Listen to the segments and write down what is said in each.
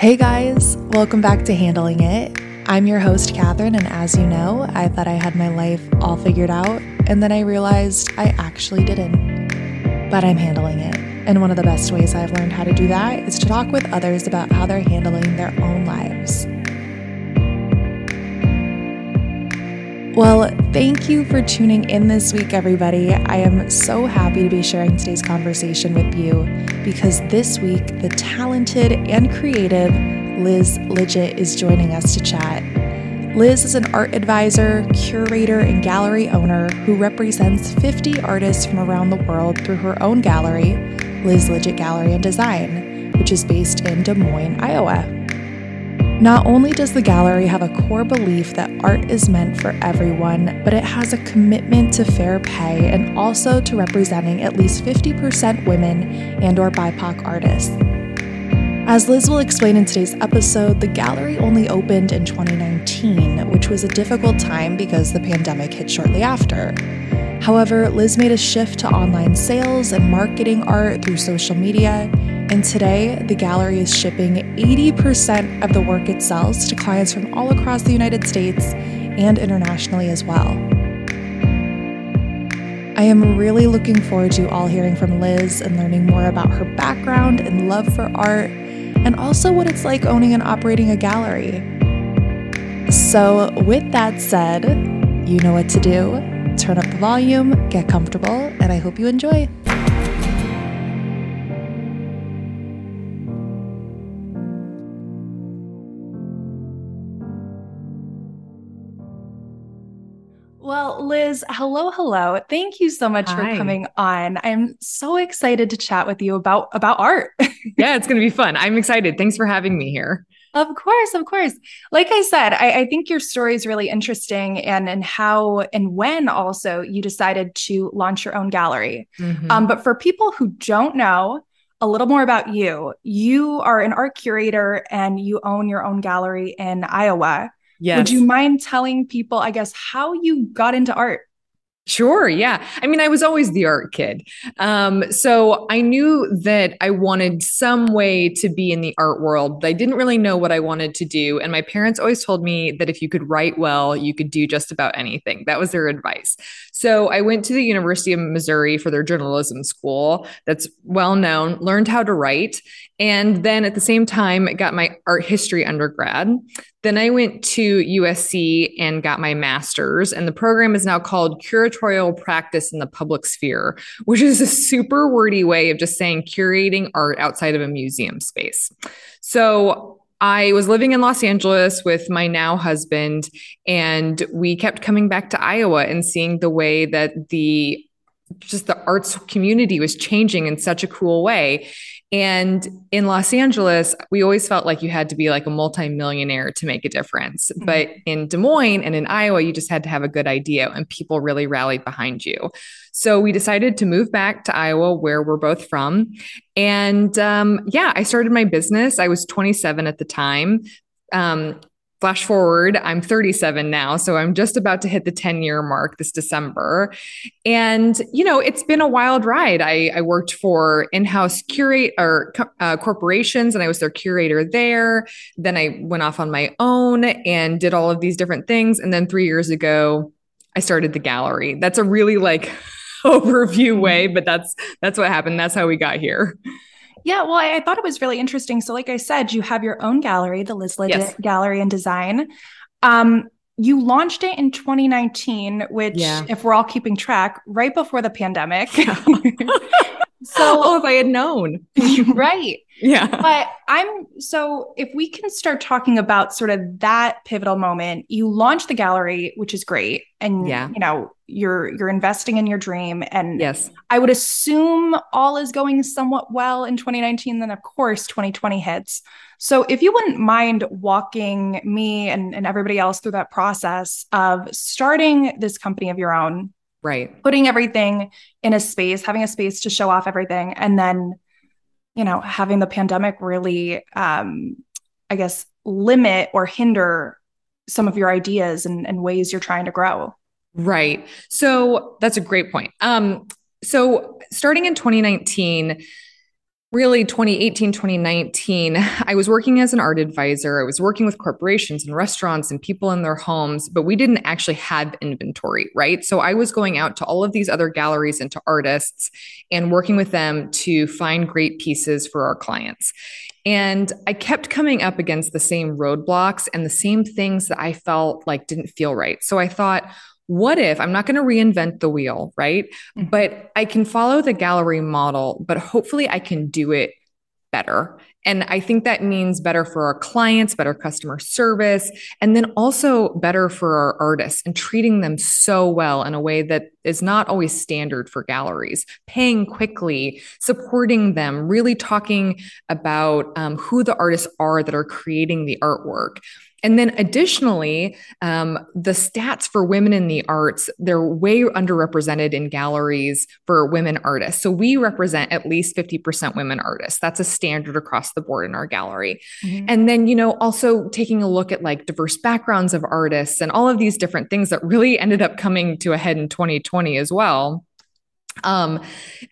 Hey guys, welcome back to Handling It. I'm your host, Catherine, and as you know, I thought I had my life all figured out, and then I realized I actually didn't. But I'm handling it. And one of the best ways I've learned how to do that is to talk with others about how they're handling their own lives. Well, thank you for tuning in this week, everybody. I am so happy to be sharing today's conversation with you because this week, the talented and creative Liz Lidgett is joining us to chat. Liz is an art advisor, curator, and gallery owner who represents 50 artists from around the world through her own gallery, Liz Lidgett Gallery and Design, which is based in Des Moines, Iowa. Not only does the gallery have a core belief that art is meant for everyone, but it has a commitment to fair pay and also to representing at least 50% women and or BIPOC artists. As Liz will explain in today's episode, the gallery only opened in 2019, which was a difficult time because the pandemic hit shortly after. However, Liz made a shift to online sales and marketing art through social media and today, the gallery is shipping 80% of the work it sells to clients from all across the United States and internationally as well. I am really looking forward to all hearing from Liz and learning more about her background and love for art, and also what it's like owning and operating a gallery. So, with that said, you know what to do. Turn up the volume, get comfortable, and I hope you enjoy. Liz, hello, hello. Thank you so much Hi. for coming on. I'm so excited to chat with you about about art. yeah, it's going to be fun. I'm excited. Thanks for having me here. Of course, of course. Like I said, I, I, think your story is really interesting and and how and when also you decided to launch your own gallery. Mm-hmm. Um, but for people who don't know a little more about you, you are an art curator and you own your own gallery in Iowa. Yes. Would you mind telling people, I guess, how you got into art? Sure. Yeah. I mean, I was always the art kid. Um, so I knew that I wanted some way to be in the art world, but I didn't really know what I wanted to do. And my parents always told me that if you could write well, you could do just about anything. That was their advice. So I went to the University of Missouri for their journalism school that's well known, learned how to write. And then at the same time, got my art history undergrad. Then I went to USC and got my master's, and the program is now called Curatorial Practice in the Public Sphere, which is a super wordy way of just saying curating art outside of a museum space. So I was living in Los Angeles with my now husband, and we kept coming back to Iowa and seeing the way that the just the arts community was changing in such a cool way. And in Los Angeles, we always felt like you had to be like a multimillionaire to make a difference. Mm-hmm. But in Des Moines and in Iowa, you just had to have a good idea and people really rallied behind you. So we decided to move back to Iowa, where we're both from. And um, yeah, I started my business. I was 27 at the time. Um, Flash forward, I'm 37 now, so I'm just about to hit the 10 year mark this December. And, you know, it's been a wild ride. I, I worked for in house curate or uh, corporations and I was their curator there. Then I went off on my own and did all of these different things. And then three years ago, I started the gallery. That's a really like overview way, but that's that's what happened. That's how we got here. Yeah, well, I, I, thought it was really interesting. So, like I said, you have your own gallery, the Liz Lidgett yes. Gallery and Design. Um, you launched it in 2019, which, yeah. if we're all keeping track, right before the pandemic. so, oh, if I had known, right? Yeah. But I'm so if we can start talking about sort of that pivotal moment, you launch the gallery, which is great. And yeah. you know, you're you're investing in your dream. And yes, I would assume all is going somewhat well in 2019. Then of course 2020 hits. So if you wouldn't mind walking me and, and everybody else through that process of starting this company of your own, right? Putting everything in a space, having a space to show off everything, and then you know, having the pandemic really, um, I guess, limit or hinder some of your ideas and, and ways you're trying to grow. Right. So that's a great point. Um, so starting in 2019, really 2018 2019 i was working as an art advisor. I was working with corporations and restaurants and people in their homes but we didn't actually have inventory right? So i was going out to all of these other galleries and to artists and working with them to find great pieces for our clients. And I kept coming up against the same roadblocks and the same things that I felt like didn't feel right. So I thought, what if I'm not going to reinvent the wheel, right? Mm-hmm. But I can follow the gallery model, but hopefully I can do it better. And I think that means better for our clients, better customer service, and then also better for our artists and treating them so well in a way that is not always standard for galleries, paying quickly, supporting them, really talking about um, who the artists are that are creating the artwork. And then additionally, um, the stats for women in the arts, they're way underrepresented in galleries for women artists. So we represent at least 50% women artists. That's a standard across the board in our gallery. Mm-hmm. And then, you know, also taking a look at like diverse backgrounds of artists and all of these different things that really ended up coming to a head in 2020 as well. Um,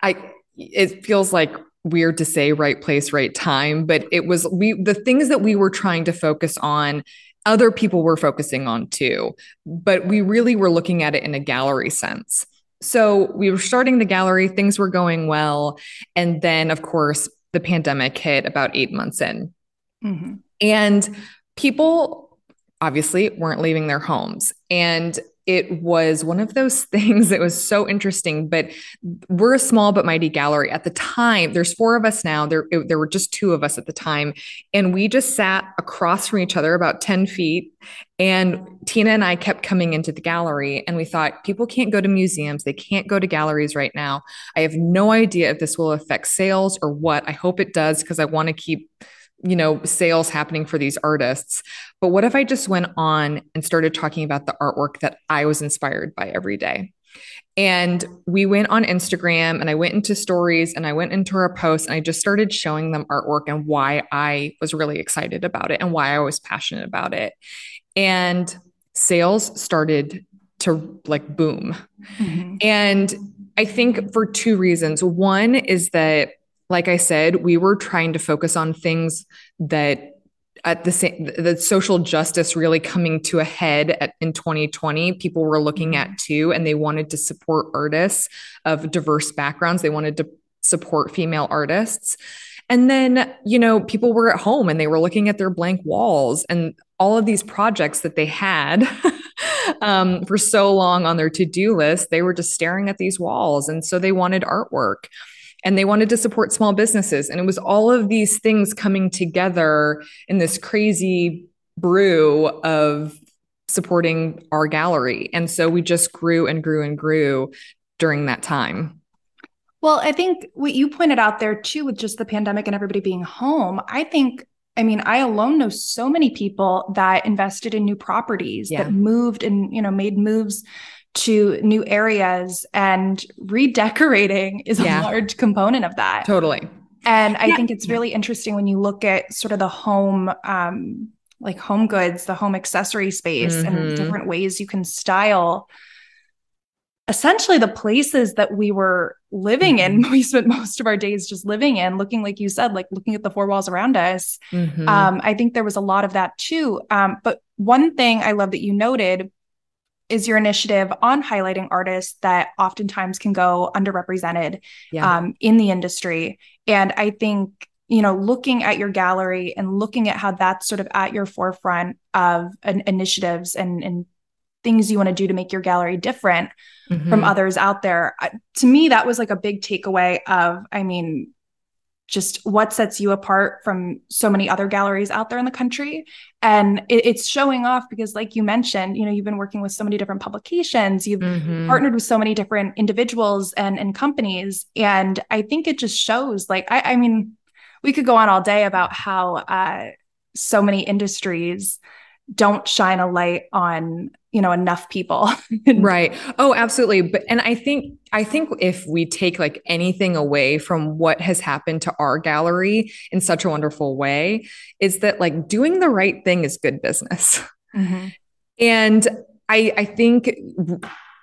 I, it feels like weird to say right place right time but it was we the things that we were trying to focus on other people were focusing on too but we really were looking at it in a gallery sense so we were starting the gallery things were going well and then of course the pandemic hit about 8 months in mm-hmm. and people obviously weren't leaving their homes and it was one of those things that was so interesting. But we're a small but mighty gallery. At the time, there's four of us now. There, it, there were just two of us at the time. And we just sat across from each other about 10 feet. And Tina and I kept coming into the gallery, and we thought people can't go to museums. They can't go to galleries right now. I have no idea if this will affect sales or what. I hope it does because I want to keep you know, sales happening for these artists. But what if I just went on and started talking about the artwork that I was inspired by every day? And we went on Instagram and I went into stories and I went into our posts and I just started showing them artwork and why I was really excited about it and why I was passionate about it. And sales started to like boom. Mm-hmm. And I think for two reasons. One is that like I said, we were trying to focus on things that at the same the social justice really coming to a head at, in 2020 people were looking at mm-hmm. too and they wanted to support artists of diverse backgrounds. They wanted to support female artists. And then you know people were at home and they were looking at their blank walls and all of these projects that they had um, for so long on their to-do list they were just staring at these walls. And so they wanted artwork and they wanted to support small businesses. And it was all of these things coming together in this crazy brew of supporting our gallery. And so we just grew and grew and grew during that time. Well, I think what you pointed out there too, with just the pandemic and everybody being home, I think I mean, I alone know so many people that invested in new properties, yeah. that moved and, you know, made moves to new areas and redecorating is yeah. a large component of that. Totally. And I yeah. think it's really interesting when you look at sort of the home um like home goods, the home accessory space mm-hmm. and different ways you can style essentially the places that we were living mm-hmm. in we spent most of our days just living in looking like you said like looking at the four walls around us mm-hmm. um, i think there was a lot of that too um, but one thing i love that you noted is your initiative on highlighting artists that oftentimes can go underrepresented yeah. um, in the industry. And I think, you know, looking at your gallery and looking at how that's sort of at your forefront of an, initiatives and, and things you want to do to make your gallery different mm-hmm. from others out there. To me, that was like a big takeaway of, I mean, just what sets you apart from so many other galleries out there in the country and it, it's showing off because like you mentioned you know you've been working with so many different publications you've mm-hmm. partnered with so many different individuals and, and companies and i think it just shows like I, I mean we could go on all day about how uh, so many industries don't shine a light on you know enough people. Right. Oh absolutely. But and i think i think if we take like anything away from what has happened to our gallery in such a wonderful way is that like doing the right thing is good business. Mm-hmm. and i i think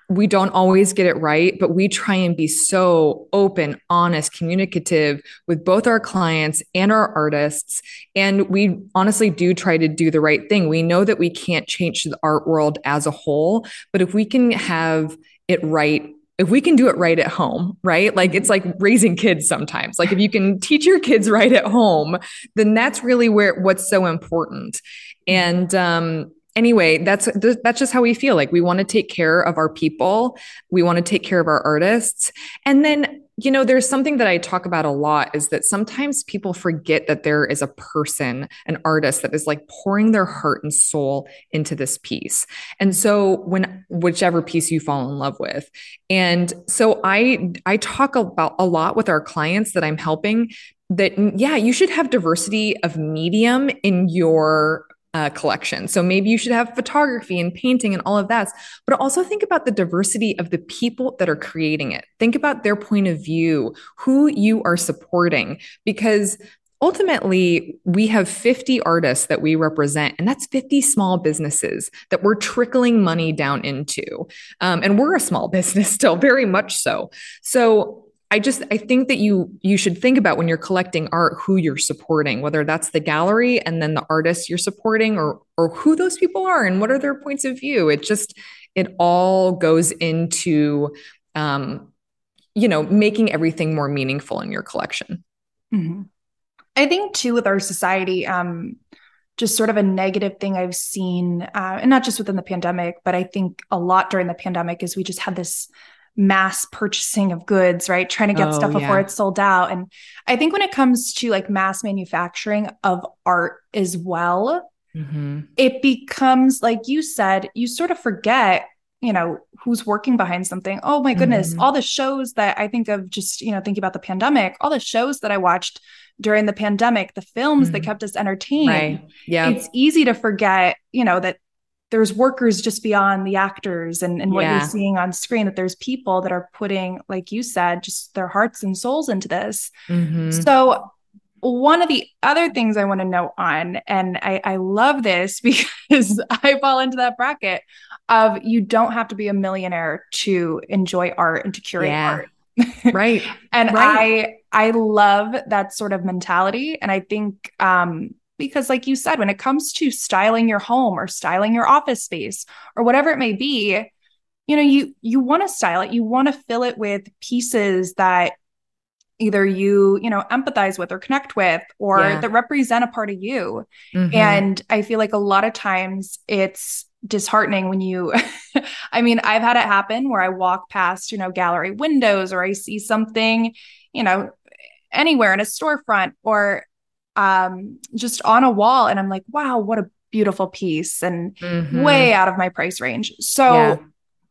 we don't always get it right, but we try and be so open, honest, communicative with both our clients and our artists. And we honestly do try to do the right thing. We know that we can't change the art world as a whole, but if we can have it right if we can do it right at home, right? Like it's like raising kids sometimes. Like if you can teach your kids right at home, then that's really where what's so important. And um anyway, that's that's just how we feel. Like we want to take care of our people, we want to take care of our artists. And then you know, there's something that I talk about a lot is that sometimes people forget that there is a person, an artist that is like pouring their heart and soul into this piece. And so when whichever piece you fall in love with. And so I I talk about a lot with our clients that I'm helping that yeah, you should have diversity of medium in your uh, collection. So maybe you should have photography and painting and all of that. But also think about the diversity of the people that are creating it. Think about their point of view, who you are supporting, because ultimately we have 50 artists that we represent and that's 50 small businesses that we're trickling money down into um, and we're a small business still very much so so I just I think that you you should think about when you're collecting art who you're supporting, whether that's the gallery and then the artists you're supporting or or who those people are and what are their points of view. It just it all goes into um, you know making everything more meaningful in your collection. Mm-hmm. I think too with our society, um, just sort of a negative thing I've seen, uh, and not just within the pandemic, but I think a lot during the pandemic is we just had this mass purchasing of goods, right? Trying to get oh, stuff before yeah. it's sold out. And I think when it comes to like mass manufacturing of art as well, mm-hmm. it becomes like you said, you sort of forget, you know, who's working behind something. Oh my goodness, mm-hmm. all the shows that I think of just, you know, thinking about the pandemic, all the shows that I watched during the pandemic, the films mm-hmm. that kept us entertained. Right. Yeah. It's easy to forget, you know, that there's workers just beyond the actors and, and what yeah. you're seeing on screen that there's people that are putting like you said just their hearts and souls into this mm-hmm. so one of the other things i want to note on and I, I love this because i fall into that bracket of you don't have to be a millionaire to enjoy art and to curate yeah. art right and right. i i love that sort of mentality and i think um because like you said when it comes to styling your home or styling your office space or whatever it may be you know you you want to style it you want to fill it with pieces that either you you know empathize with or connect with or yeah. that represent a part of you mm-hmm. and i feel like a lot of times it's disheartening when you i mean i've had it happen where i walk past you know gallery windows or i see something you know anywhere in a storefront or um, just on a wall. And I'm like, wow, what a beautiful piece and mm-hmm. way out of my price range. So, yeah.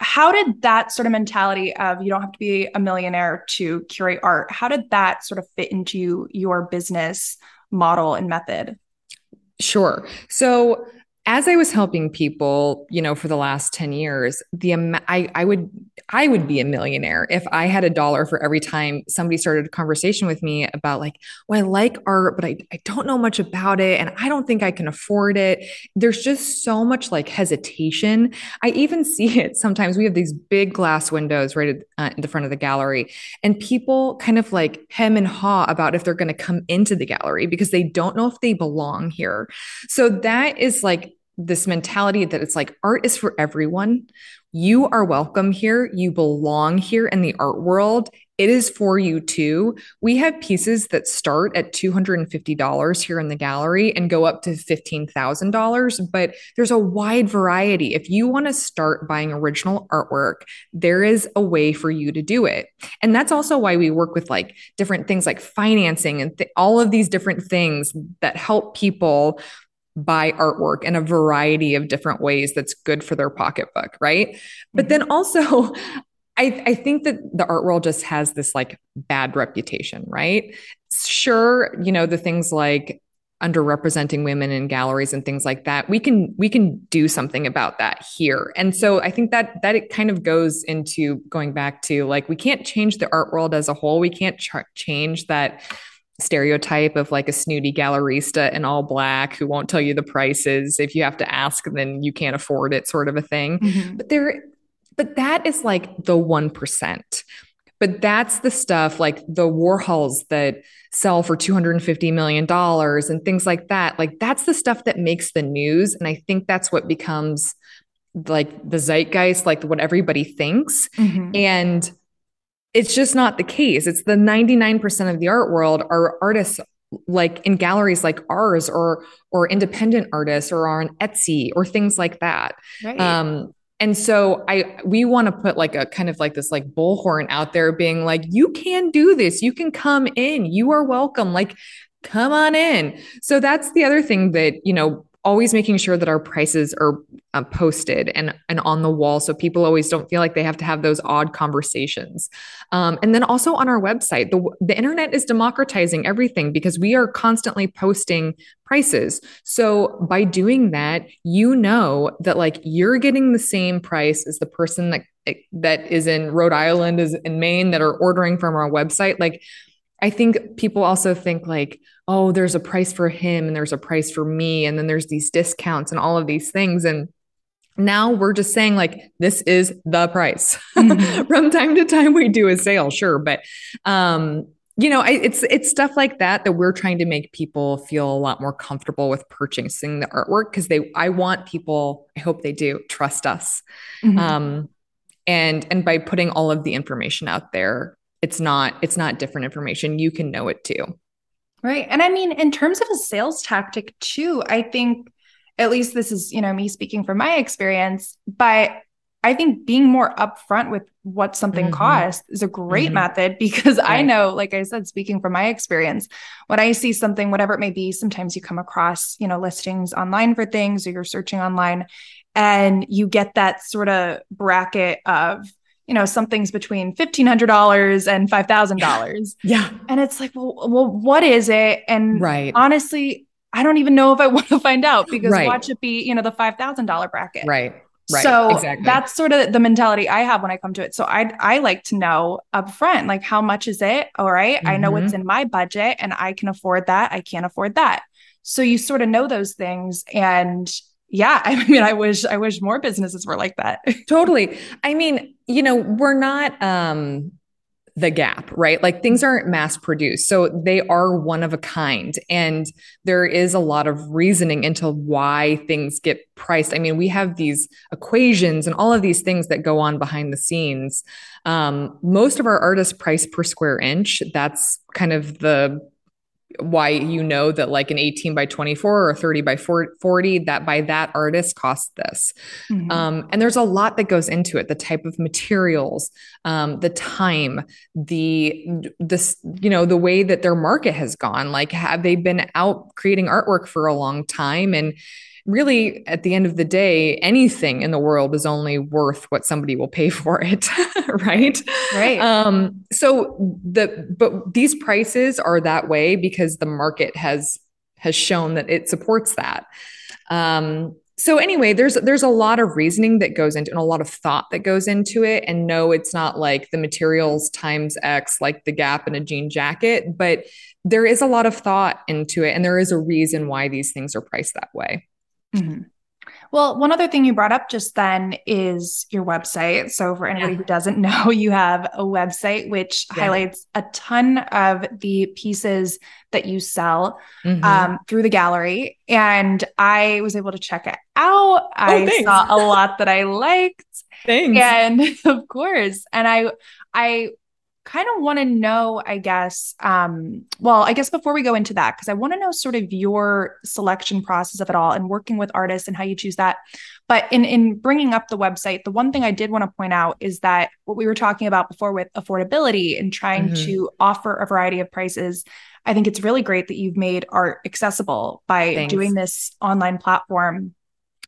how did that sort of mentality of you don't have to be a millionaire to curate art, how did that sort of fit into your business model and method? Sure. So, as I was helping people, you know, for the last 10 years, the I, I would I would be a millionaire if I had a dollar for every time somebody started a conversation with me about like, well, I like art, but I, I don't know much about it and I don't think I can afford it. There's just so much like hesitation. I even see it sometimes. We have these big glass windows right at, uh, in the front of the gallery, and people kind of like hem and haw about if they're going to come into the gallery because they don't know if they belong here. So that is like this mentality that it's like art is for everyone. You are welcome here. You belong here in the art world. It is for you too. We have pieces that start at $250 here in the gallery and go up to $15,000, but there's a wide variety. If you want to start buying original artwork, there is a way for you to do it. And that's also why we work with like different things like financing and th- all of these different things that help people buy artwork in a variety of different ways that's good for their pocketbook, right? Mm-hmm. But then also, I, I think that the art world just has this like bad reputation, right? Sure, you know, the things like underrepresenting women in galleries and things like that we can we can do something about that here and so i think that that it kind of goes into going back to like we can't change the art world as a whole we can't ch- change that stereotype of like a snooty gallerista in all black who won't tell you the prices if you have to ask then you can't afford it sort of a thing mm-hmm. but there but that is like the 1%. But that's the stuff like the Warhols that sell for $250 million and things like that. Like that's the stuff that makes the news. And I think that's what becomes like the zeitgeist, like what everybody thinks. Mm-hmm. And it's just not the case. It's the 99% of the art world are artists like in galleries like ours or or independent artists or on Etsy or things like that. Right. Um, and so I we want to put like a kind of like this like bullhorn out there being like you can do this. You can come in. You are welcome. Like come on in. So that's the other thing that, you know, always making sure that our prices are uh, posted and and on the wall so people always don't feel like they have to have those odd conversations. Um, and then also on our website the, the internet is democratizing everything because we are constantly posting prices. So by doing that you know that like you're getting the same price as the person that that is in Rhode Island is in Maine that are ordering from our website. Like I think people also think like, oh, there's a price for him and there's a price for me. And then there's these discounts and all of these things. And now we're just saying like this is the price mm-hmm. from time to time we do a sale sure but um you know I, it's it's stuff like that that we're trying to make people feel a lot more comfortable with purchasing the artwork because they i want people i hope they do trust us mm-hmm. um and and by putting all of the information out there it's not it's not different information you can know it too right and i mean in terms of a sales tactic too i think at least this is you know me speaking from my experience but i think being more upfront with what something mm-hmm. costs is a great mm-hmm. method because right. i know like i said speaking from my experience when i see something whatever it may be sometimes you come across you know listings online for things or you're searching online and you get that sort of bracket of you know, something's between $1,500 and $5,000. Yeah. And it's like, well, well, what is it? And right. honestly, I don't even know if I want to find out because right. watch it be, you know, the $5,000 bracket. Right. Right. So exactly. that's sort of the mentality I have when I come to it. So I I like to know upfront, like how much is it? All right? mm-hmm. I know what's mm-hmm. in my budget and I can afford that. I can't afford that. So you sort of know those things and yeah i mean i wish i wish more businesses were like that. Totally. I mean you know we're not um the gap right? Like things aren't mass produced so they are one of a kind and there is a lot of reasoning into why things get priced. I mean we have these equations and all of these things that go on behind the scenes. Um, most of our artists price per square inch. That's kind of the why you know that like an 18 by 24 or 30 by 40 that by that artist costs this. Mm-hmm. um, and there's a lot that goes into it the type of materials um, the time the this you know the way that their market has gone. Like have they been out creating artwork for a long time? And really at the end of the day anything in the world is only worth what somebody will pay for it right? Right. Um so the but these prices are that way because the market has has shown that it supports that. Um so anyway there's there's a lot of reasoning that goes into and a lot of thought that goes into it. And no it's not like the materials times x like the gap in a jean jacket but there is a lot of thought into it and there is a reason why these things are priced that way Mm-hmm. Well, one other thing you brought up just then is your website. So, for anybody yeah. who doesn't know, you have a website which yeah. highlights a ton of the pieces that you sell mm-hmm. um, through the gallery. And I was able to check it out. Oh, I thanks. saw a lot that I liked. Thanks. And of course, and I, I kind of want to know, I guess, um, well, I guess before we go into that, because I want to know sort of your selection process of it all and working with artists and how you choose that. But in in bringing up the website, the one thing I did want to point out is that what we were talking about before with affordability and trying mm-hmm. to offer a variety of prices. I think it's really great that you've made art accessible by Thanks. doing this online platform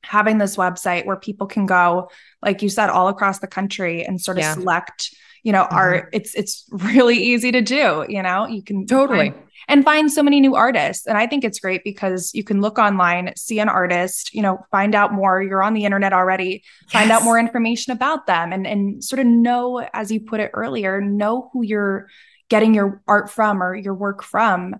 having this website where people can go like you said all across the country and sort of yeah. select you know, mm-hmm. art. It's it's really easy to do, you know. You can totally find, and find so many new artists. And I think it's great because you can look online, see an artist, you know, find out more. You're on the internet already, yes. find out more information about them and and sort of know, as you put it earlier, know who you're getting your art from or your work from.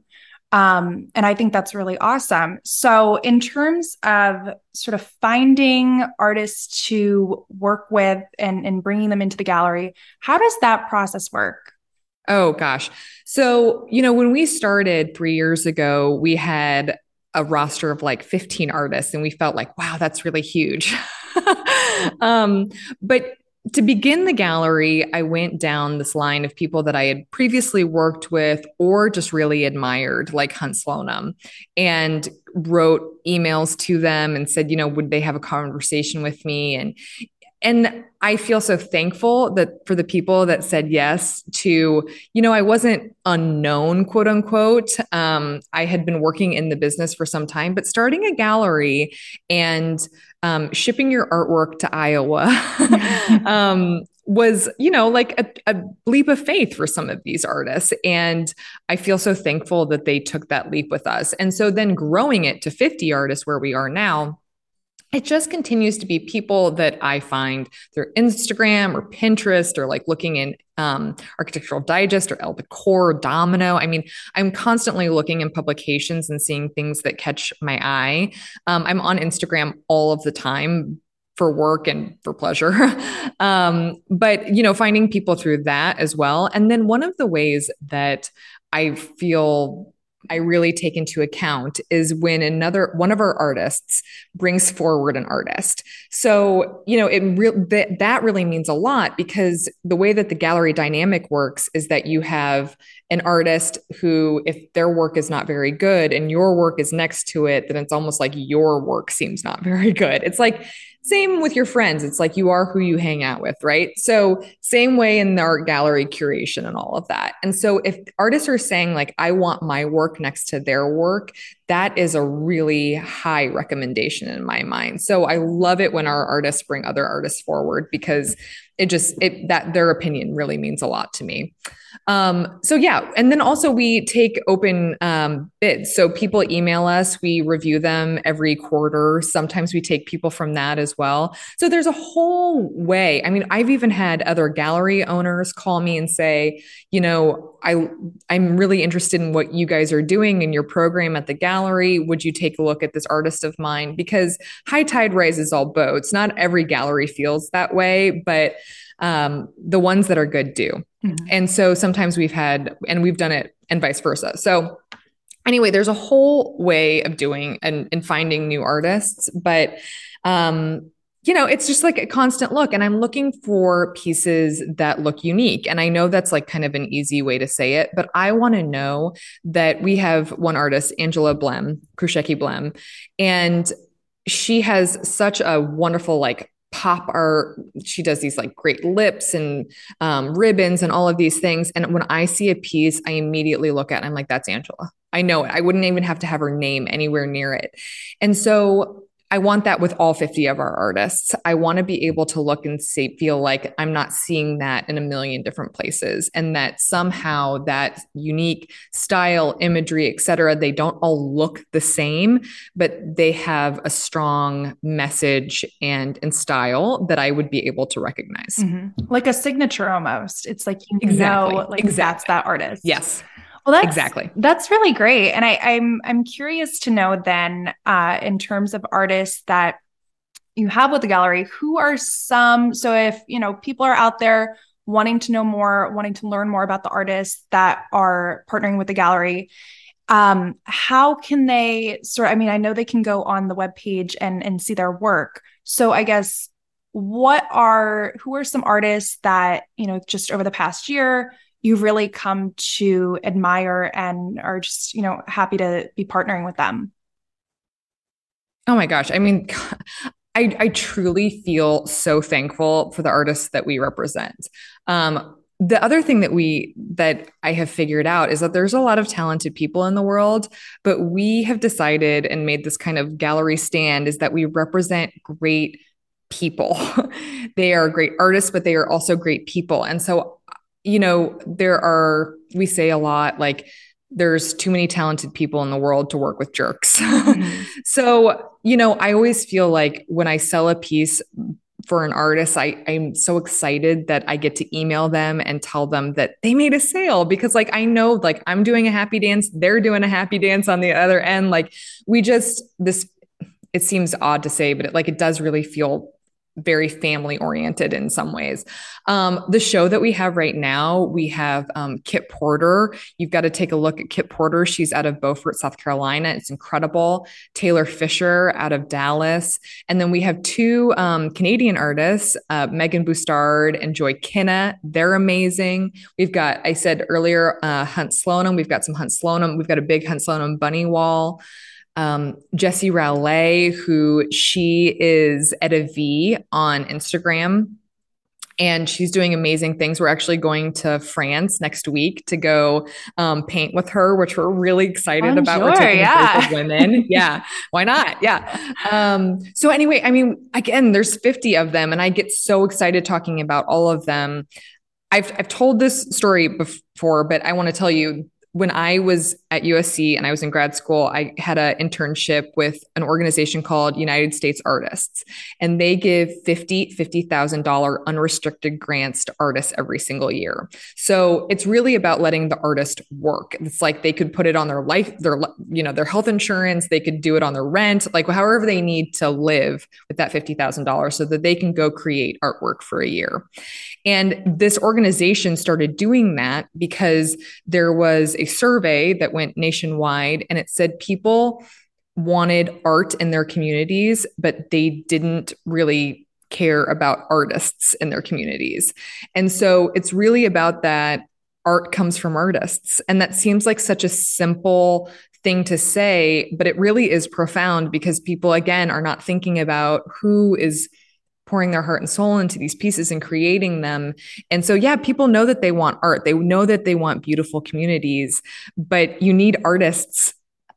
Um, and I think that's really awesome. So, in terms of sort of finding artists to work with and, and bringing them into the gallery, how does that process work? Oh, gosh. So, you know, when we started three years ago, we had a roster of like 15 artists, and we felt like, wow, that's really huge. um, but to begin the gallery, I went down this line of people that I had previously worked with or just really admired, like Hunt Slonem, and wrote emails to them and said, you know, would they have a conversation with me? And and I feel so thankful that for the people that said yes to, you know, I wasn't unknown, quote unquote. Um, I had been working in the business for some time, but starting a gallery and um, shipping your artwork to Iowa um, was, you know, like a, a, leap of faith for some of these artists. And I feel so thankful that they took that leap with us. And so then growing it to 50 artists where we are now it just continues to be people that I find through Instagram or Pinterest or like looking in um, Architectural Digest or Elle Decor, Domino. I mean, I'm constantly looking in publications and seeing things that catch my eye. Um, I'm on Instagram all of the time for work and for pleasure. um, but, you know, finding people through that as well. And then one of the ways that I feel I really take into account is when another one of our artists brings forward an artist. So, you know, it re- that that really means a lot because the way that the gallery dynamic works is that you have an artist who if their work is not very good and your work is next to it, then it's almost like your work seems not very good. It's like same with your friends. It's like you are who you hang out with, right? So, same way in the art gallery curation and all of that. And so, if artists are saying, like, I want my work next to their work, that is a really high recommendation in my mind. So, I love it when our artists bring other artists forward because it just, it, that their opinion really means a lot to me. Um, so yeah, and then also we take open um, bids. So people email us, we review them every quarter. Sometimes we take people from that as well. So there's a whole way. I mean, I've even had other gallery owners call me and say, you know, I I'm really interested in what you guys are doing in your program at the gallery. Would you take a look at this artist of mine? Because high tide raises all boats. Not every gallery feels that way, but um, the ones that are good do. Mm-hmm. And so sometimes we've had, and we've done it and vice versa. So anyway, there's a whole way of doing and, and finding new artists, but um, you know, it's just like a constant look. And I'm looking for pieces that look unique. And I know that's like kind of an easy way to say it, but I want to know that we have one artist, Angela Blehm, Chrusciaki Blehm, and she has such a wonderful like pop art. She does these like great lips and um, ribbons and all of these things. And when I see a piece, I immediately look at it. I'm like, that's Angela. I know it. I wouldn't even have to have her name anywhere near it. And so I want that with all 50 of our artists. I want to be able to look and see, feel like I'm not seeing that in a million different places and that somehow that unique style, imagery, et cetera, they don't all look the same, but they have a strong message and, and style that I would be able to recognize. Mm-hmm. Like a signature almost. It's like you exactly. know, like exactly. that's that artist. Yes. Well, that's, exactly. That's really great, and I, am I'm, I'm curious to know then, uh, in terms of artists that you have with the gallery, who are some? So if you know people are out there wanting to know more, wanting to learn more about the artists that are partnering with the gallery, um, how can they sort? I mean, I know they can go on the web page and and see their work. So I guess what are who are some artists that you know just over the past year you've really come to admire and are just, you know, happy to be partnering with them? Oh my gosh. I mean, I, I truly feel so thankful for the artists that we represent. Um, the other thing that we that I have figured out is that there's a lot of talented people in the world, but we have decided and made this kind of gallery stand is that we represent great people. they are great artists, but they are also great people. And so you know, there are, we say a lot like, there's too many talented people in the world to work with jerks. Mm-hmm. so, you know, I always feel like when I sell a piece for an artist, I, I'm so excited that I get to email them and tell them that they made a sale because like I know like I'm doing a happy dance, they're doing a happy dance on the other end. Like we just this it seems odd to say, but it, like it does really feel very family oriented in some ways. Um, the show that we have right now, we have um, Kit Porter. You've got to take a look at Kit Porter. She's out of Beaufort, South Carolina. It's incredible. Taylor Fisher out of Dallas. And then we have two um, Canadian artists, uh, Megan Bustard and Joy Kinna. They're amazing. We've got, I said earlier, uh, Hunt Slonem. We've got some Hunt Slonem. We've got a big Hunt Slonem bunny wall um, Jessie Rowley, who she is at a V on Instagram. And she's doing amazing things. We're actually going to France next week to go um, paint with her, which we're really excited I'm about. Sure, we're taking yeah. a group of women. yeah, why not? Yeah. Um, so anyway, I mean, again, there's 50 of them, and I get so excited talking about all of them. I've I've told this story before, but I want to tell you when I was at USC and I was in grad school, I had an internship with an organization called United States Artists, and they give $50, $50,000 unrestricted grants to artists every single year. So it's really about letting the artist work. It's like they could put it on their life, their, you know, their health insurance, they could do it on their rent, like however they need to live with that $50,000 so that they can go create artwork for a year. And this organization started doing that because there was a survey that went nationwide and it said people wanted art in their communities, but they didn't really care about artists in their communities. And so it's really about that art comes from artists. And that seems like such a simple thing to say, but it really is profound because people, again, are not thinking about who is pouring their heart and soul into these pieces and creating them. And so, yeah, people know that they want art. They know that they want beautiful communities, but you need artists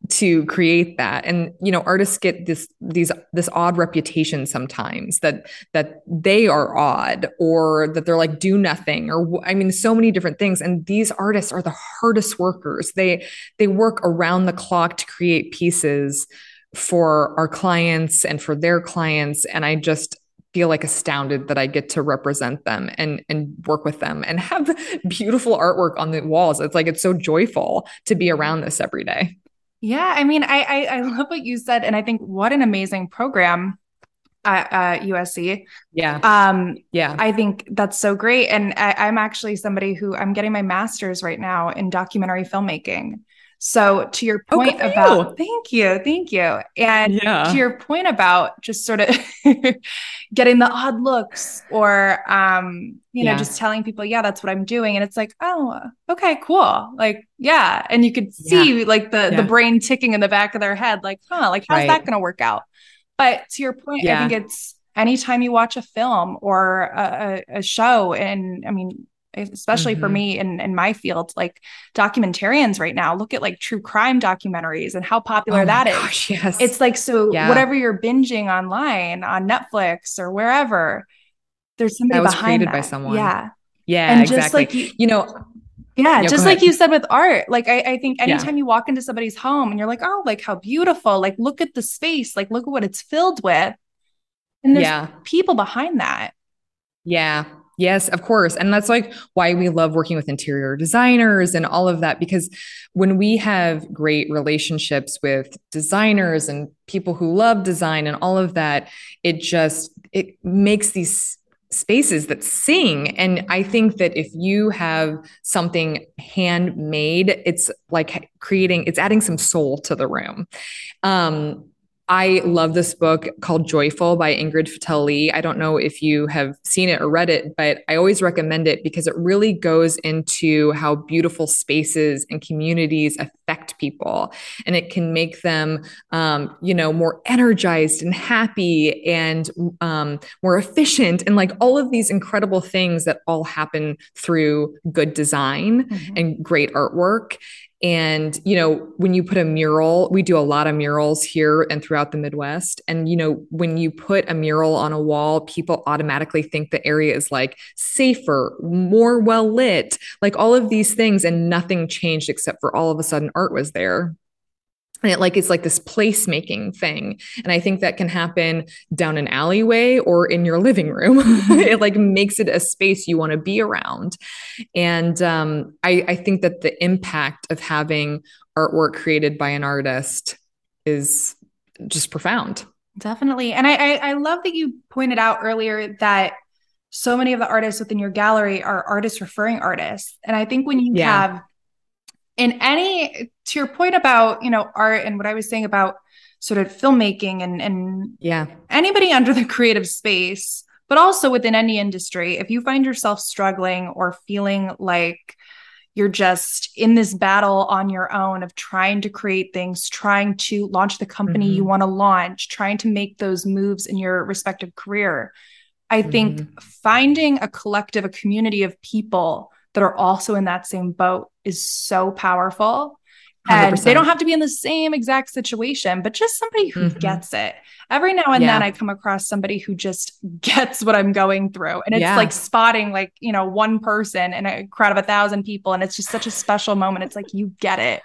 to create that and you know artists get this these this odd reputation sometimes that that they are odd or that they're like do nothing or i mean so many different things and these artists are the hardest workers they they work around the clock to create pieces for our clients and for their clients and i just feel like astounded that I get to represent them and and work with them and have beautiful artwork on the walls. It's like it's so joyful to be around this every day. Yeah, I mean, I I, I love what you said, and I think what an amazing program at, at USC. Yeah. Um. Yeah. I think that's so great, and I, I'm actually somebody who I'm getting my master's right now in documentary filmmaking. So to your oh, point oh, about you. thank you, thank you. And yeah. to your point about just sort of getting the odd looks or um, you know, just telling people, yeah, that's what I'm doing. And it's like, oh, okay, cool. Like, yeah. And you could see yeah. like the the brain ticking in the back of their head, like, huh, like how's right. that gonna work out? But to your point, I think it's anytime you watch a film or a, a show, and I mean, especially mm-hmm. for me in in my field like documentarians right now look at like true crime documentaries and how popular oh that gosh, is. yes. it's like so yeah. whatever you're binging online on netflix or wherever there's somebody that was behind created that. by someone yeah yeah and exactly. just like you, you know yeah, just like you said with art. Like I, I think anytime yeah. you walk into somebody's home and you're like, oh, like how beautiful. Like look at the space. Like look at what it's filled with. And there's yeah. people behind that. Yeah. Yes, of course. And that's like why we love working with interior designers and all of that because when we have great relationships with designers and people who love design and all of that, it just it makes these spaces that sing and i think that if you have something handmade it's like creating it's adding some soul to the room um I love this book called Joyful by Ingrid Fetell Lee. I don't know if you have seen it or read it, but I always recommend it because it really goes into how beautiful spaces and communities affect people. And it can make them, um, you know, more energized and happy and um, more efficient and like all of these incredible things that all happen through good design mm-hmm. and great artwork. And, you know, when you put a mural, we do a lot of murals here and throughout the Midwest. And, you know, when you put a mural on a wall, people automatically think the area is like safer, more well lit, like all of these things. And nothing changed except for all of a sudden art was there. And it like it's like this placemaking thing. And i think that can happen down an alleyway or in your living room. Mm-hmm. it like makes it a space you want to be around. And um, I, I think that the impact of having artwork created by an artist is just profound. Definitely. And I, I i love that you pointed out earlier that so many of the artists within your gallery are artist referring artists. And i think when you yeah. have in any to your point about you know art and what i was saying about sort of filmmaking and and yeah anybody under the creative space but also within any industry if you find yourself struggling or feeling like you're just in this battle on your own of trying to create things trying to launch the company mm-hmm. you want to launch trying to make those moves in your respective career i mm-hmm. think finding a collective a community of people that are also in that same boat is so powerful. And 100%. they don't have to be in the same exact situation, but just somebody who mm-hmm. gets it. Every now and yeah. then I come across somebody who just gets what I'm going through. And it's yeah. like spotting like, you know, one person in a crowd of a thousand people. And it's just such a special moment. It's like you get it.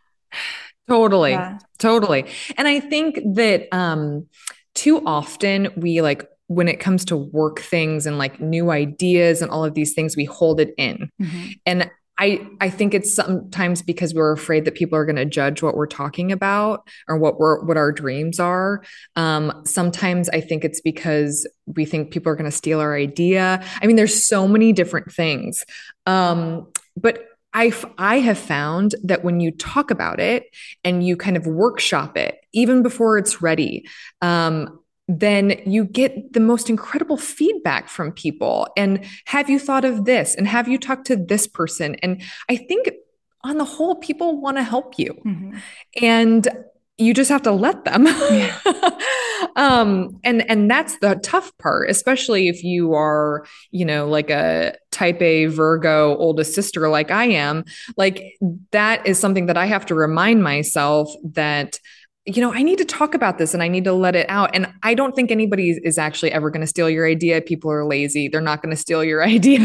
Totally. Yeah. Totally. And I think that um too often we like when it comes to work things and like new ideas and all of these things, we hold it in. Mm-hmm. And I I think it's sometimes because we're afraid that people are going to judge what we're talking about or what we're what our dreams are. Um, sometimes I think it's because we think people are going to steal our idea. I mean, there's so many different things. Um, but I I have found that when you talk about it and you kind of workshop it, even before it's ready, um, then you get the most incredible feedback from people. And have you thought of this? And have you talked to this person? And I think on the whole, people want to help you. Mm-hmm. And you just have to let them. Yeah. um, and and that's the tough part, especially if you are, you know, like a type A Virgo oldest sister like I am. Like that is something that I have to remind myself that you know, I need to talk about this and I need to let it out. And I don't think anybody is actually ever going to steal your idea. People are lazy. They're not going to steal your idea.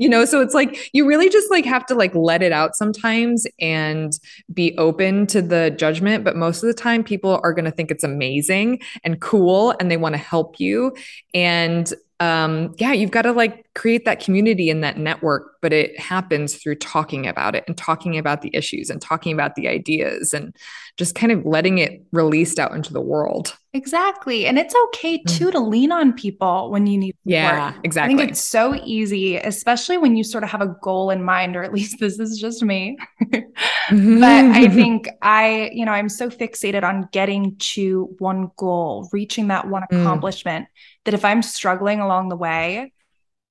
you know, so it's like you really just like have to like let it out sometimes and be open to the judgment, but most of the time people are going to think it's amazing and cool and they want to help you. And um, yeah, you've got to like create that community and that network, but it happens through talking about it and talking about the issues and talking about the ideas and just kind of letting it released out into the world. Exactly. And it's okay mm. too mm. to lean on people when you need support. Yeah, exactly. I think it's so easy, especially when you sort of have a goal in mind, or at least this is just me. mm-hmm. But I think I, you know, I'm so fixated on getting to one goal, reaching that one mm. That if I'm struggling along the way,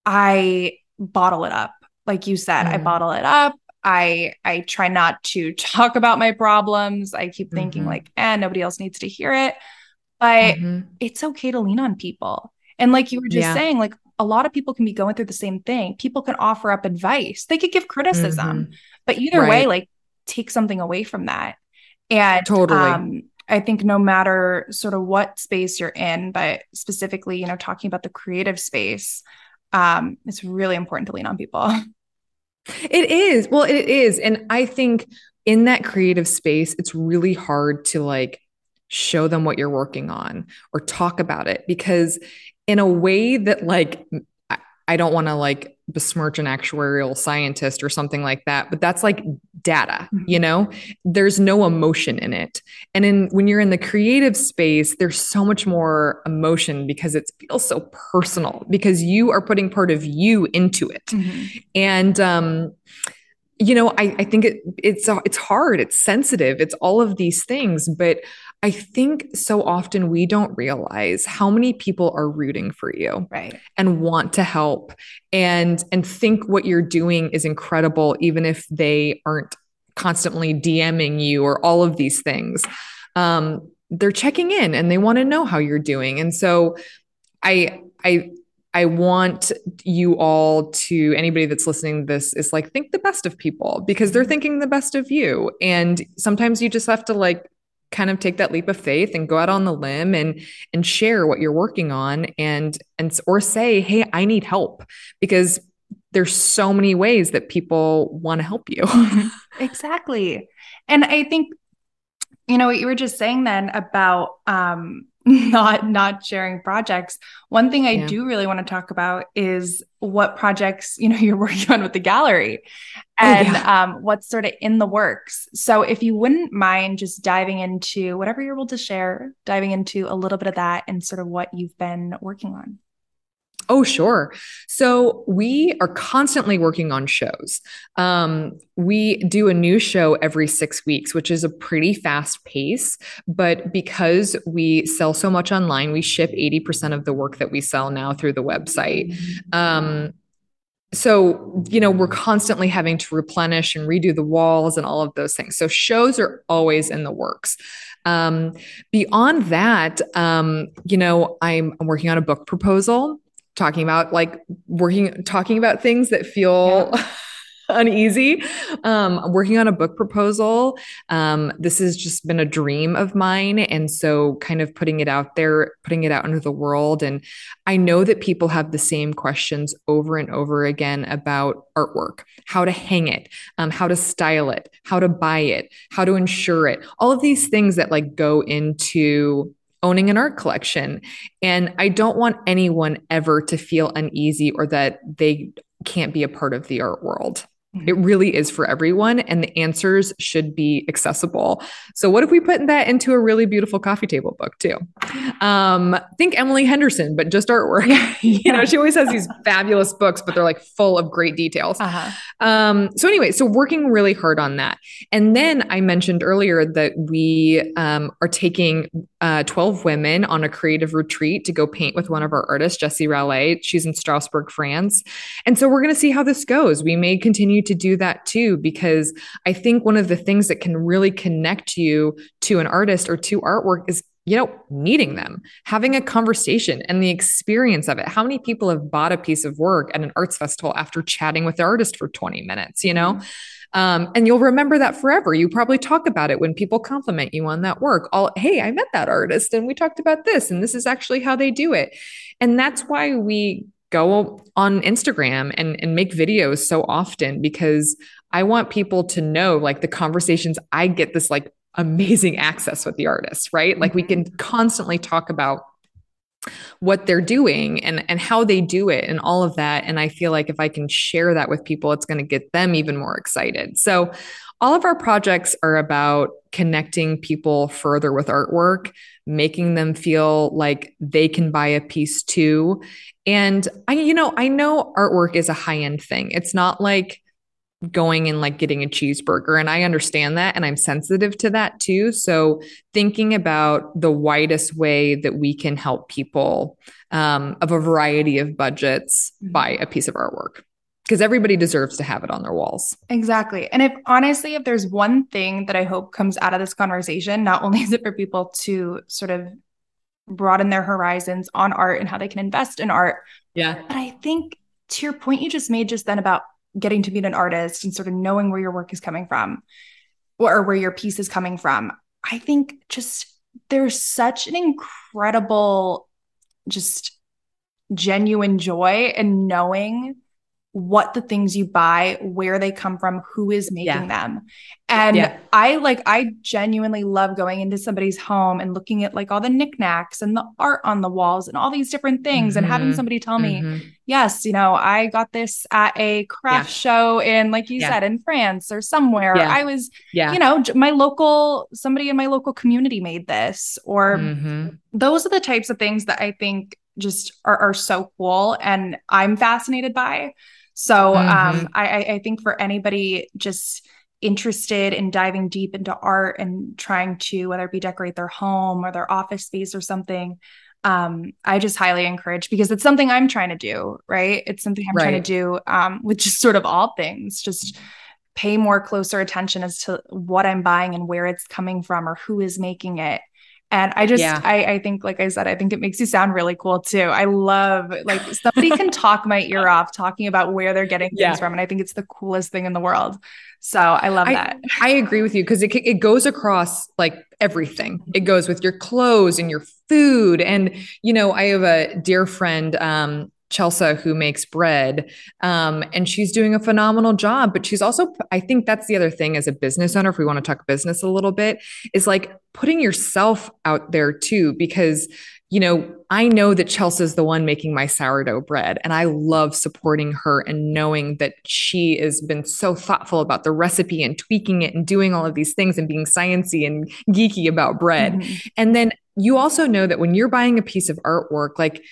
I bottle it up. Like you said, mm. I bottle it up. I I try not to talk about my problems. I keep thinking mm-hmm. like, eh, nobody else needs to hear it. But mm-hmm. it's okay to lean on people. And like you were just yeah. saying, like a lot of people can be going through the same thing. People can offer up advice. They could give criticism. Mm-hmm. But either right. way, like take something away from that. And totally. Um, I think no matter sort of what space you're in, but specifically, you know, talking about the creative space, um, it's really important to lean on people. It is. Well, it is. And I think in that creative space, it's really hard to like show them what you're working on or talk about it because in a way that like I don't want to like besmirch an actuarial scientist or something like that, but that's like data, mm-hmm. you know? There's no emotion in it. And in when you're in the creative space, there's so much more emotion because it feels so personal because you are putting part of you into it. Mm-hmm. And um you know, I, I think it, it's it's hard, it's sensitive, it's all of these things, but I think so often we don't realize how many people are rooting for you right. and want to help and and think what you're doing is incredible even if they aren't constantly DMing you or all of these things. Um, they're checking in and they want to know how you're doing. And so I I I want you all to anybody that's listening to this is like think the best of people because they're mm-hmm. thinking the best of you. And sometimes you just have to like kind of take that leap of faith and go out on the limb and and share what you're working on and and or say hey i need help because there's so many ways that people want to help you exactly and i think you know what you were just saying then about um not not sharing projects one thing i yeah. do really want to talk about is what projects you know you're working on with the gallery oh, and oh, yeah. um, what's sort of in the works so if you wouldn't mind just diving into whatever you're able to share diving into a little bit of that and sort of what you've been working on Oh, sure. So we are constantly working on shows. Um, we do a new show every six weeks, which is a pretty fast pace. But because we sell so much online, we ship 80% of the work that we sell now through the website. Um, so, you know, we're constantly having to replenish and redo the walls and all of those things. So, shows are always in the works. Um, beyond that, um, you know, I'm, I'm working on a book proposal talking about like working talking about things that feel yeah. uneasy. Um working on a book proposal. Um this has just been a dream of mine. And so kind of putting it out there putting it out into the world. And i know that people have the same questions over and over again about artwork how to hang it um, how to style it how to buy it how to insure it. All of these things that like go into owning an art collection. And I don't want anyone ever to feel uneasy or that they can't be a part of the art world. Mm-hmm. It really is for everyone, and the answers should be accessible. So, what if we put that into a really beautiful coffee table book too? Um, think Emily Henderson, but just artwork. Yeah. you know, she always has these fabulous books, but they're like full of great details. Uh-huh. Um, so, anyway, so working really hard on that. And then I mentioned earlier that we um, are taking uh, 12 women on a creative retreat to go paint with one of our artists, Jessie Rallet. She's in Strasbourg, France. And so, we're going to see how this goes. We may continue to do that too, because I think one of the things that can really connect you to an artist or to artwork is you know, meeting them, having a conversation and the experience of it. How many people have bought a piece of work at an arts festival after chatting with the artist for 20 minutes, you know? Mm-hmm. Um, and you'll remember that forever. You probably talk about it when people compliment you on that work. All, hey, I met that artist and we talked about this, and this is actually how they do it. And that's why we go on Instagram and, and make videos so often because I want people to know like the conversations I get this like amazing access with the artist, right? Like we can mm-hmm. constantly talk about what they're doing and and how they do it and all of that and I feel like if I can share that with people it's going to get them even more excited. So all of our projects are about connecting people further with artwork, making them feel like they can buy a piece too. And I, you know, I know artwork is a high end thing. It's not like going and like getting a cheeseburger. And I understand that. And I'm sensitive to that too. So thinking about the widest way that we can help people um, of a variety of budgets buy a piece of artwork because everybody deserves to have it on their walls. Exactly. And if honestly, if there's one thing that I hope comes out of this conversation, not only is it for people to sort of broaden their horizons on art and how they can invest in art. Yeah. But I think to your point you just made just then about getting to meet an artist and sort of knowing where your work is coming from or where your piece is coming from, I think just there's such an incredible, just genuine joy in knowing what the things you buy, where they come from, who is making yeah. them. And yeah. I like, I genuinely love going into somebody's home and looking at like all the knickknacks and the art on the walls and all these different things mm-hmm. and having mm-hmm. somebody tell mm-hmm. me, yes, you know, I got this at a craft yeah. show in, like you said, in France or somewhere. I was, yeah. you know, my local, somebody in my local community made this, or mm-hmm. those are the types of things that I think just are, are so cool and I'm fascinated by. So um, mm-hmm. um, I, I think for anybody just interested in diving deep into art and trying to whether it be decorate their home or their office space or something, um, I just highly encourage because it's something I'm trying to do. Right, it's something I'm right. trying to do um, with just sort of all things. Just pay more closer attention as to what I'm buying and where it's coming from or who is making it and I just, yeah. I, I think, like I said, I think it makes you sound really cool too. I love like somebody can talk my ear off talking about where they're getting things yeah. from. And I think it's the coolest thing in the world. So I love I, that. I agree with you because it, it goes across like everything. It goes with your clothes and your food. And, you know, I have a dear friend, um, Chelsea, who makes bread, um, and she's doing a phenomenal job. But she's also, I think that's the other thing as a business owner, if we want to talk business a little bit, is like putting yourself out there too, because you know, I know that Chelsea's the one making my sourdough bread, and I love supporting her and knowing that she has been so thoughtful about the recipe and tweaking it and doing all of these things and being sciency and geeky about bread. Mm-hmm. And then you also know that when you're buying a piece of artwork, like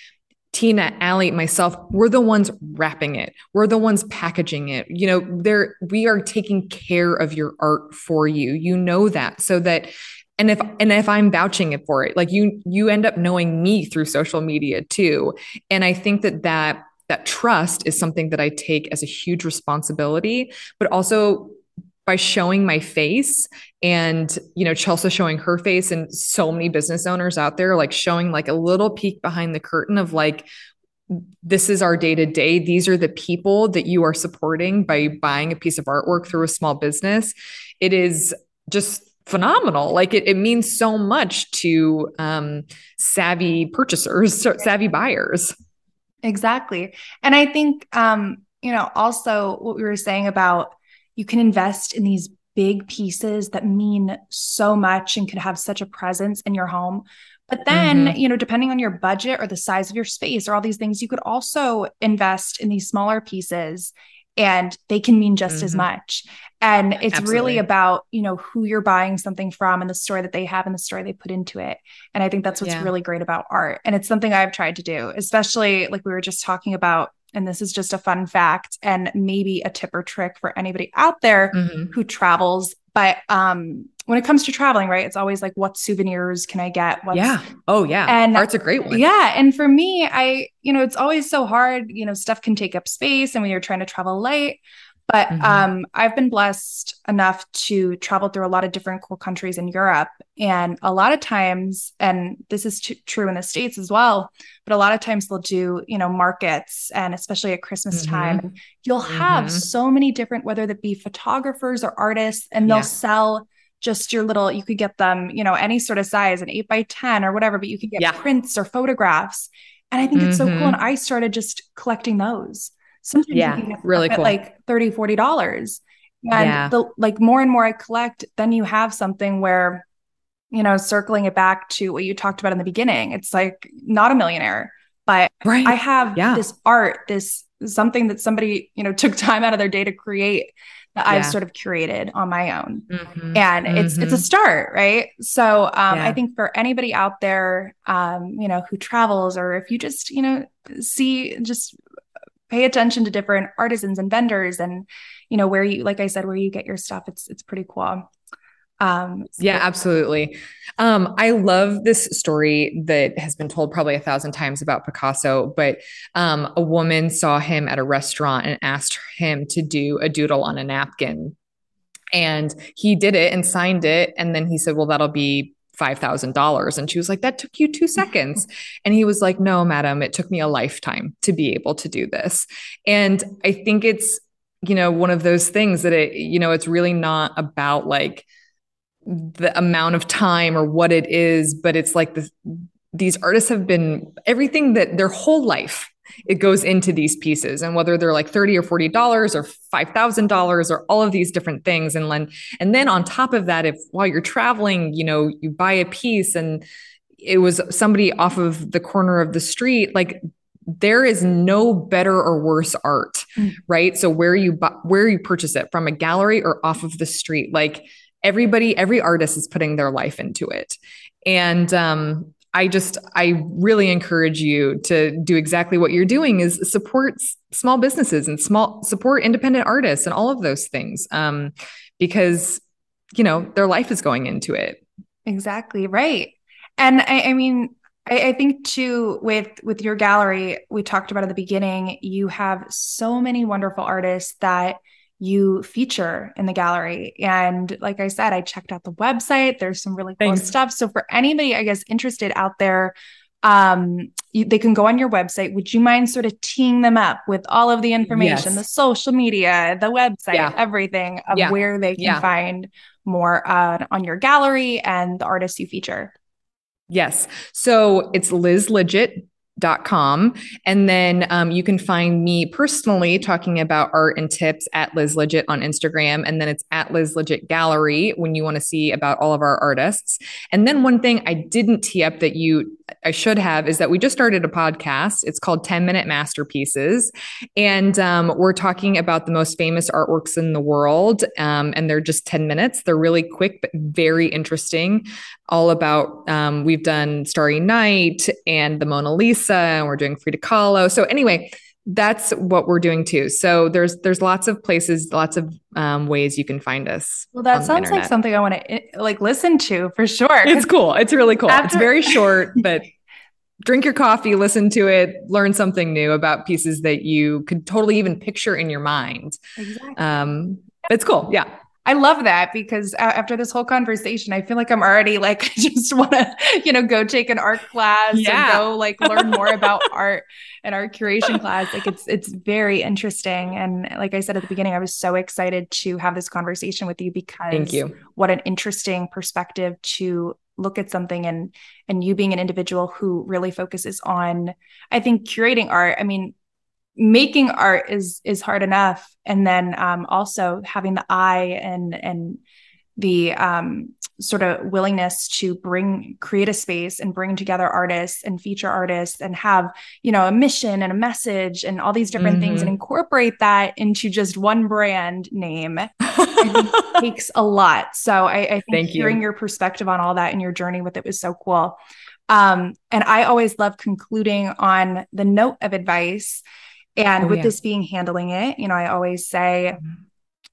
Tina, Allie, myself, we're the ones wrapping it. We're the ones packaging it. You know, there we are taking care of your art for you. You know that so that and if and if i'm vouching it for it like you you end up knowing me through social media too and i think that that that trust is something that i take as a huge responsibility but also by showing my face and you know chelsea showing her face and so many business owners out there like showing like a little peek behind the curtain of like this is our day to day. These are the people that you are supporting by buying a piece of artwork through a small business. It is just phenomenal. Like it, it means so much to um, savvy purchasers, savvy buyers. Exactly. And I think, um, you know, also what we were saying about you can invest in these big pieces that mean so much and could have such a presence in your home. But then, mm-hmm. you know, depending on your budget or the size of your space or all these things, you could also invest in these smaller pieces and they can mean just mm-hmm. as much. And it's Absolutely. really about, you know, who you're buying something from and the story that they have and the story they put into it. And I think that's what's yeah. really great about art. And it's something I've tried to do, especially like we were just talking about and this is just a fun fact and maybe a tip or trick for anybody out there mm-hmm. who travels but um when it comes to traveling, right? It's always like, what souvenirs can I get? What's, yeah. Oh, yeah. And art's a great one. Yeah. And for me, I, you know, it's always so hard. You know, stuff can take up space and when you're trying to travel light. But mm-hmm. um, I've been blessed enough to travel through a lot of different cool countries in Europe. And a lot of times, and this is t- true in the States as well, but a lot of times they'll do, you know, markets and especially at Christmas mm-hmm. time, you'll have mm-hmm. so many different, whether that be photographers or artists, and they'll yeah. sell just your little, you could get them, you know, any sort of size, an eight by 10 or whatever, but you could get yeah. prints or photographs. And I think mm-hmm. it's so cool. And mm-hmm. I started just collecting those. Sometimes yeah, really cool. like 30, 40 dollars. And yeah. the like more and more I collect, then you have something where, you know, circling it back to what you talked about in the beginning, it's like not a millionaire, but right. I have yeah. this art, this something that somebody, you know, took time out of their day to create that yeah. I've sort of curated on my own. Mm-hmm. And mm-hmm. it's it's a mm-hmm. start, right? So um, yeah. I think for anybody out there, um, you know, who travels or if you just, you know, see just pay attention to different artisans and vendors and you know where you like I said where you get your stuff it's it's pretty cool. Um, so- yeah, absolutely. Um, I love this story that has been told probably a thousand times about Picasso, but um, a woman saw him at a restaurant and asked him to do a doodle on a napkin. And he did it and signed it. And then he said, Well, that'll be $5,000. And she was like, That took you two seconds. and he was like, No, madam, it took me a lifetime to be able to do this. And I think it's, you know, one of those things that it, you know, it's really not about like, the amount of time or what it is, but it's like the, these artists have been everything that their whole life it goes into these pieces. And whether they're like 30 or 40 dollars or $5000 or all of these different things. And then and then on top of that if while you're traveling you know you buy a piece and it was somebody off of the corner of the street like there is no better or worse art mm. right? So where you bu- where you purchase it from a gallery or off of the street like everybody, every artist is putting their life into it. And um, I just, I really encourage you to do exactly what you're doing is support small businesses and small support independent artists and all of those things. Um, because, you know, their life is going into it. Exactly. Right. And I, I mean, I, I, think too with with your gallery, we talked about at the beginning, you have so many wonderful artists that you feature in the gallery. And like I said, I checked out the website. There's some really cool Thanks. stuff. So for anybody, I guess, interested out there, um, you, they can go on your website. Would you mind sort of teeing them up with all of the information, yes. the social media, the website, yeah. everything of yeah. where they can yeah. find more uh, on your gallery and the artists you feature? Yes. So it's Liz Lidgett dot com. And then um, you can find me personally talking about art and tips at liz lidgett on instagram. And then it's at liz lidgett gallery when you want to see about all of our artists. And then one thing i didn't tee up that you i should have is that we just started a podcast. It's called 10 minute masterpieces. And um, we're talking about the most famous artworks in the world. Um, and they're just 10 minutes. They're really quick but very interesting all about um, we've done starry night and the mona lisa and we're doing Frida Kahlo. So anyway, that's what we're doing too. So there's there's lots of places, lots of um, ways you can find us. Well, that sounds like something I want to eh, like listen to for sure. It's cool. It's really cool. After- it's very short, but drink your coffee, listen to it, learn something new about pieces that you could totally even picture in your mind. Exactly. Um, it's cool. Yeah. I love that because after this whole conversation, I feel like I'm already like, I just want to, you know, go take an art class yeah. go like learn more about art and art curation class. Like it's, it's very interesting. And like I said at the beginning, I was so excited to have this conversation with you because Thank you. what an interesting perspective to look at something and, and you being an individual who really focuses on, I think curating art. I mean, making art is is hard enough and then um, also having the eye and and the um, sort of willingness to bring create a space and bring together artists and feature artists and have you know a mission and a message and all these different mm-hmm. things and mm-hmm. incorporate that into just one brand name takes a lot so i, I think Thank hearing you. your perspective on all that and your journey with it was so cool um, and i always love concluding on the note of advice and oh, with yeah. this being handling it, you know, I always say, mm-hmm.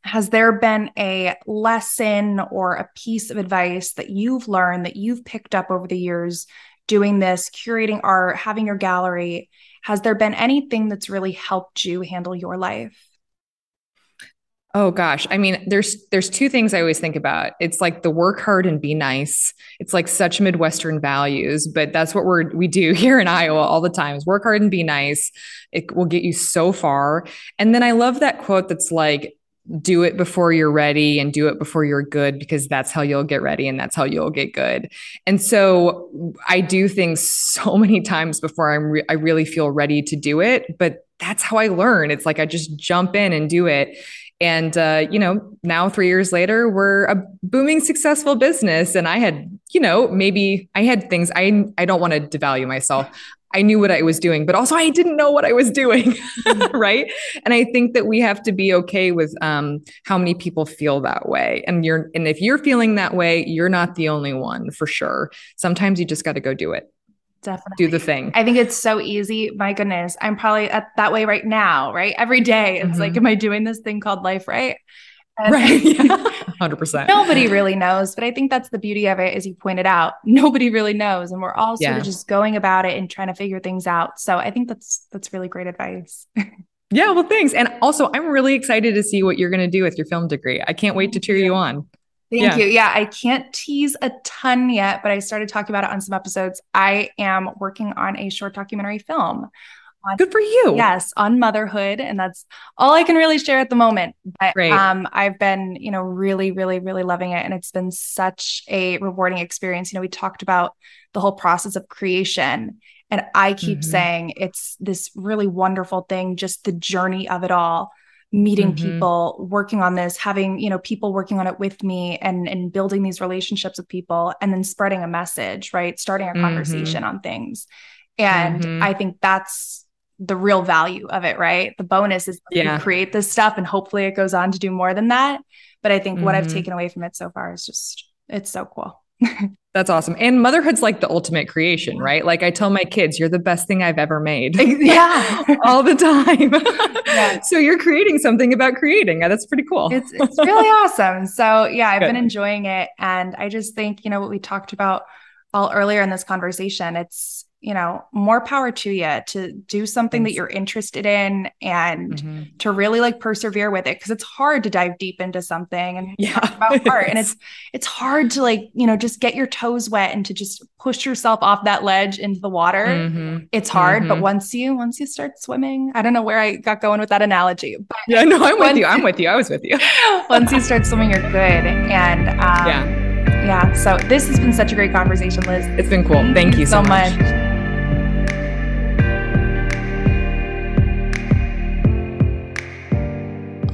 has there been a lesson or a piece of advice that you've learned that you've picked up over the years doing this, curating art, having your gallery? Has there been anything that's really helped you handle your life? Oh gosh. I mean, there's there's two things I always think about. It's like the work hard and be nice. It's like such Midwestern values, but that's what we're we do here in Iowa all the time is work hard and be nice. It will get you so far. And then I love that quote that's like do it before you're ready and do it before you're good because that's how you'll get ready and that's how you'll get good. And so I do things so many times before I'm re- I really feel ready to do it, but that's how I learn. It's like I just jump in and do it. And, uh, you know, now three years later, we're a booming, successful business. And I had, you know, maybe I had things I, I don't want to devalue myself. I knew what I was doing, but also I didn't know what I was doing. Mm-hmm. right. And I think that we have to be okay with um, how many people feel that way. And you're, and if you're feeling that way, you're not the only one for sure. Sometimes you just got to go do it. Definitely. Do the thing. I think it's so easy. My goodness. I'm probably at that way right now, right? Every day. It's mm-hmm. like, am I doing this thing called life right? And right. Yeah. 100%. nobody really knows. But I think that's the beauty of it, as you pointed out. Nobody really knows. And we're all sort yeah. of just going about it and trying to figure things out. So I think that's that's really great advice. yeah. Well, thanks. And also I'm really excited to see what you're going to do with your film degree. I can't wait to cheer you on. Thank yeah. you. Yeah, I can't tease a ton yet, but I started talking about it on some episodes. I am working on a short documentary film. On, Good for you. Yes, on motherhood, and that's all I can really share at the moment. But Great. um, I've been, you know, really, really, really loving it, and it's been such a rewarding experience. You know, we talked about the whole process of creation, and I keep mm-hmm. saying it's this really wonderful thing, just the journey of it all meeting mm-hmm. people working on this having you know people working on it with me and and building these relationships with people and then spreading a message right starting a mm-hmm. conversation on things and mm-hmm. i think that's the real value of it right the bonus is yeah. you create this stuff and hopefully it goes on to do more than that but i think what i've mm-hmm. taken away from it so far is just it's so cool That's awesome. And motherhood's like the ultimate creation, right? Like I tell my kids, you're the best thing I've ever made. Yeah. All the time. yeah. So you're creating something about creating. That's pretty cool. It's it's really awesome. So yeah, I've Good. been enjoying it. And I just think, you know, what we talked about all earlier in this conversation, it's you know, more power to you to do something Thanks. that you're interested in and mm-hmm. to really like persevere with it because it's hard to dive deep into something and yeah. about art and it's it's hard to like, you know, just get your toes wet and to just push yourself off that ledge into the water. Mm-hmm. It's hard, mm-hmm. but once you once you start swimming, I don't know where I got going with that analogy, but Yeah, no, I'm with you. I'm with you. I was with you. once you start swimming, you're good. And um, yeah. Yeah. So this has been such a great conversation, Liz. It's been cool. Thank, Thank you so, so much. much.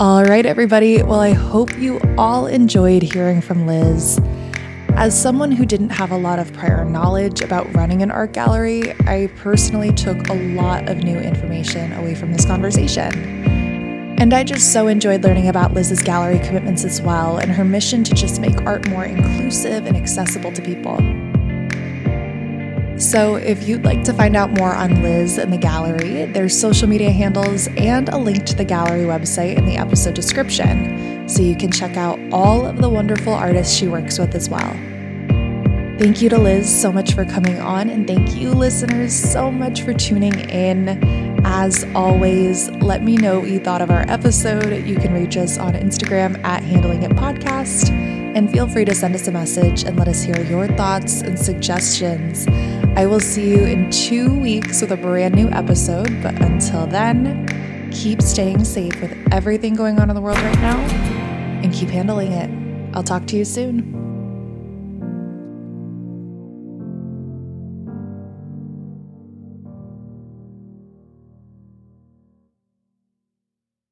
All right, everybody. Well, I hope you all enjoyed hearing from Liz. As someone who didn't have a lot of prior knowledge about running an art gallery, I personally took a lot of new information away from this conversation. And I just so enjoyed learning about Liz's gallery commitments as well and her mission to just make art more inclusive and accessible to people. So, if you'd like to find out more on Liz and the gallery, there's social media handles and a link to the gallery website in the episode description, so you can check out all of the wonderful artists she works with as well. Thank you to Liz so much for coming on, and thank you, listeners, so much for tuning in. As always, let me know what you thought of our episode. You can reach us on Instagram at Handling It Podcast, and feel free to send us a message and let us hear your thoughts and suggestions. I will see you in two weeks with a brand new episode, but until then, keep staying safe with everything going on in the world right now and keep handling it. I'll talk to you soon.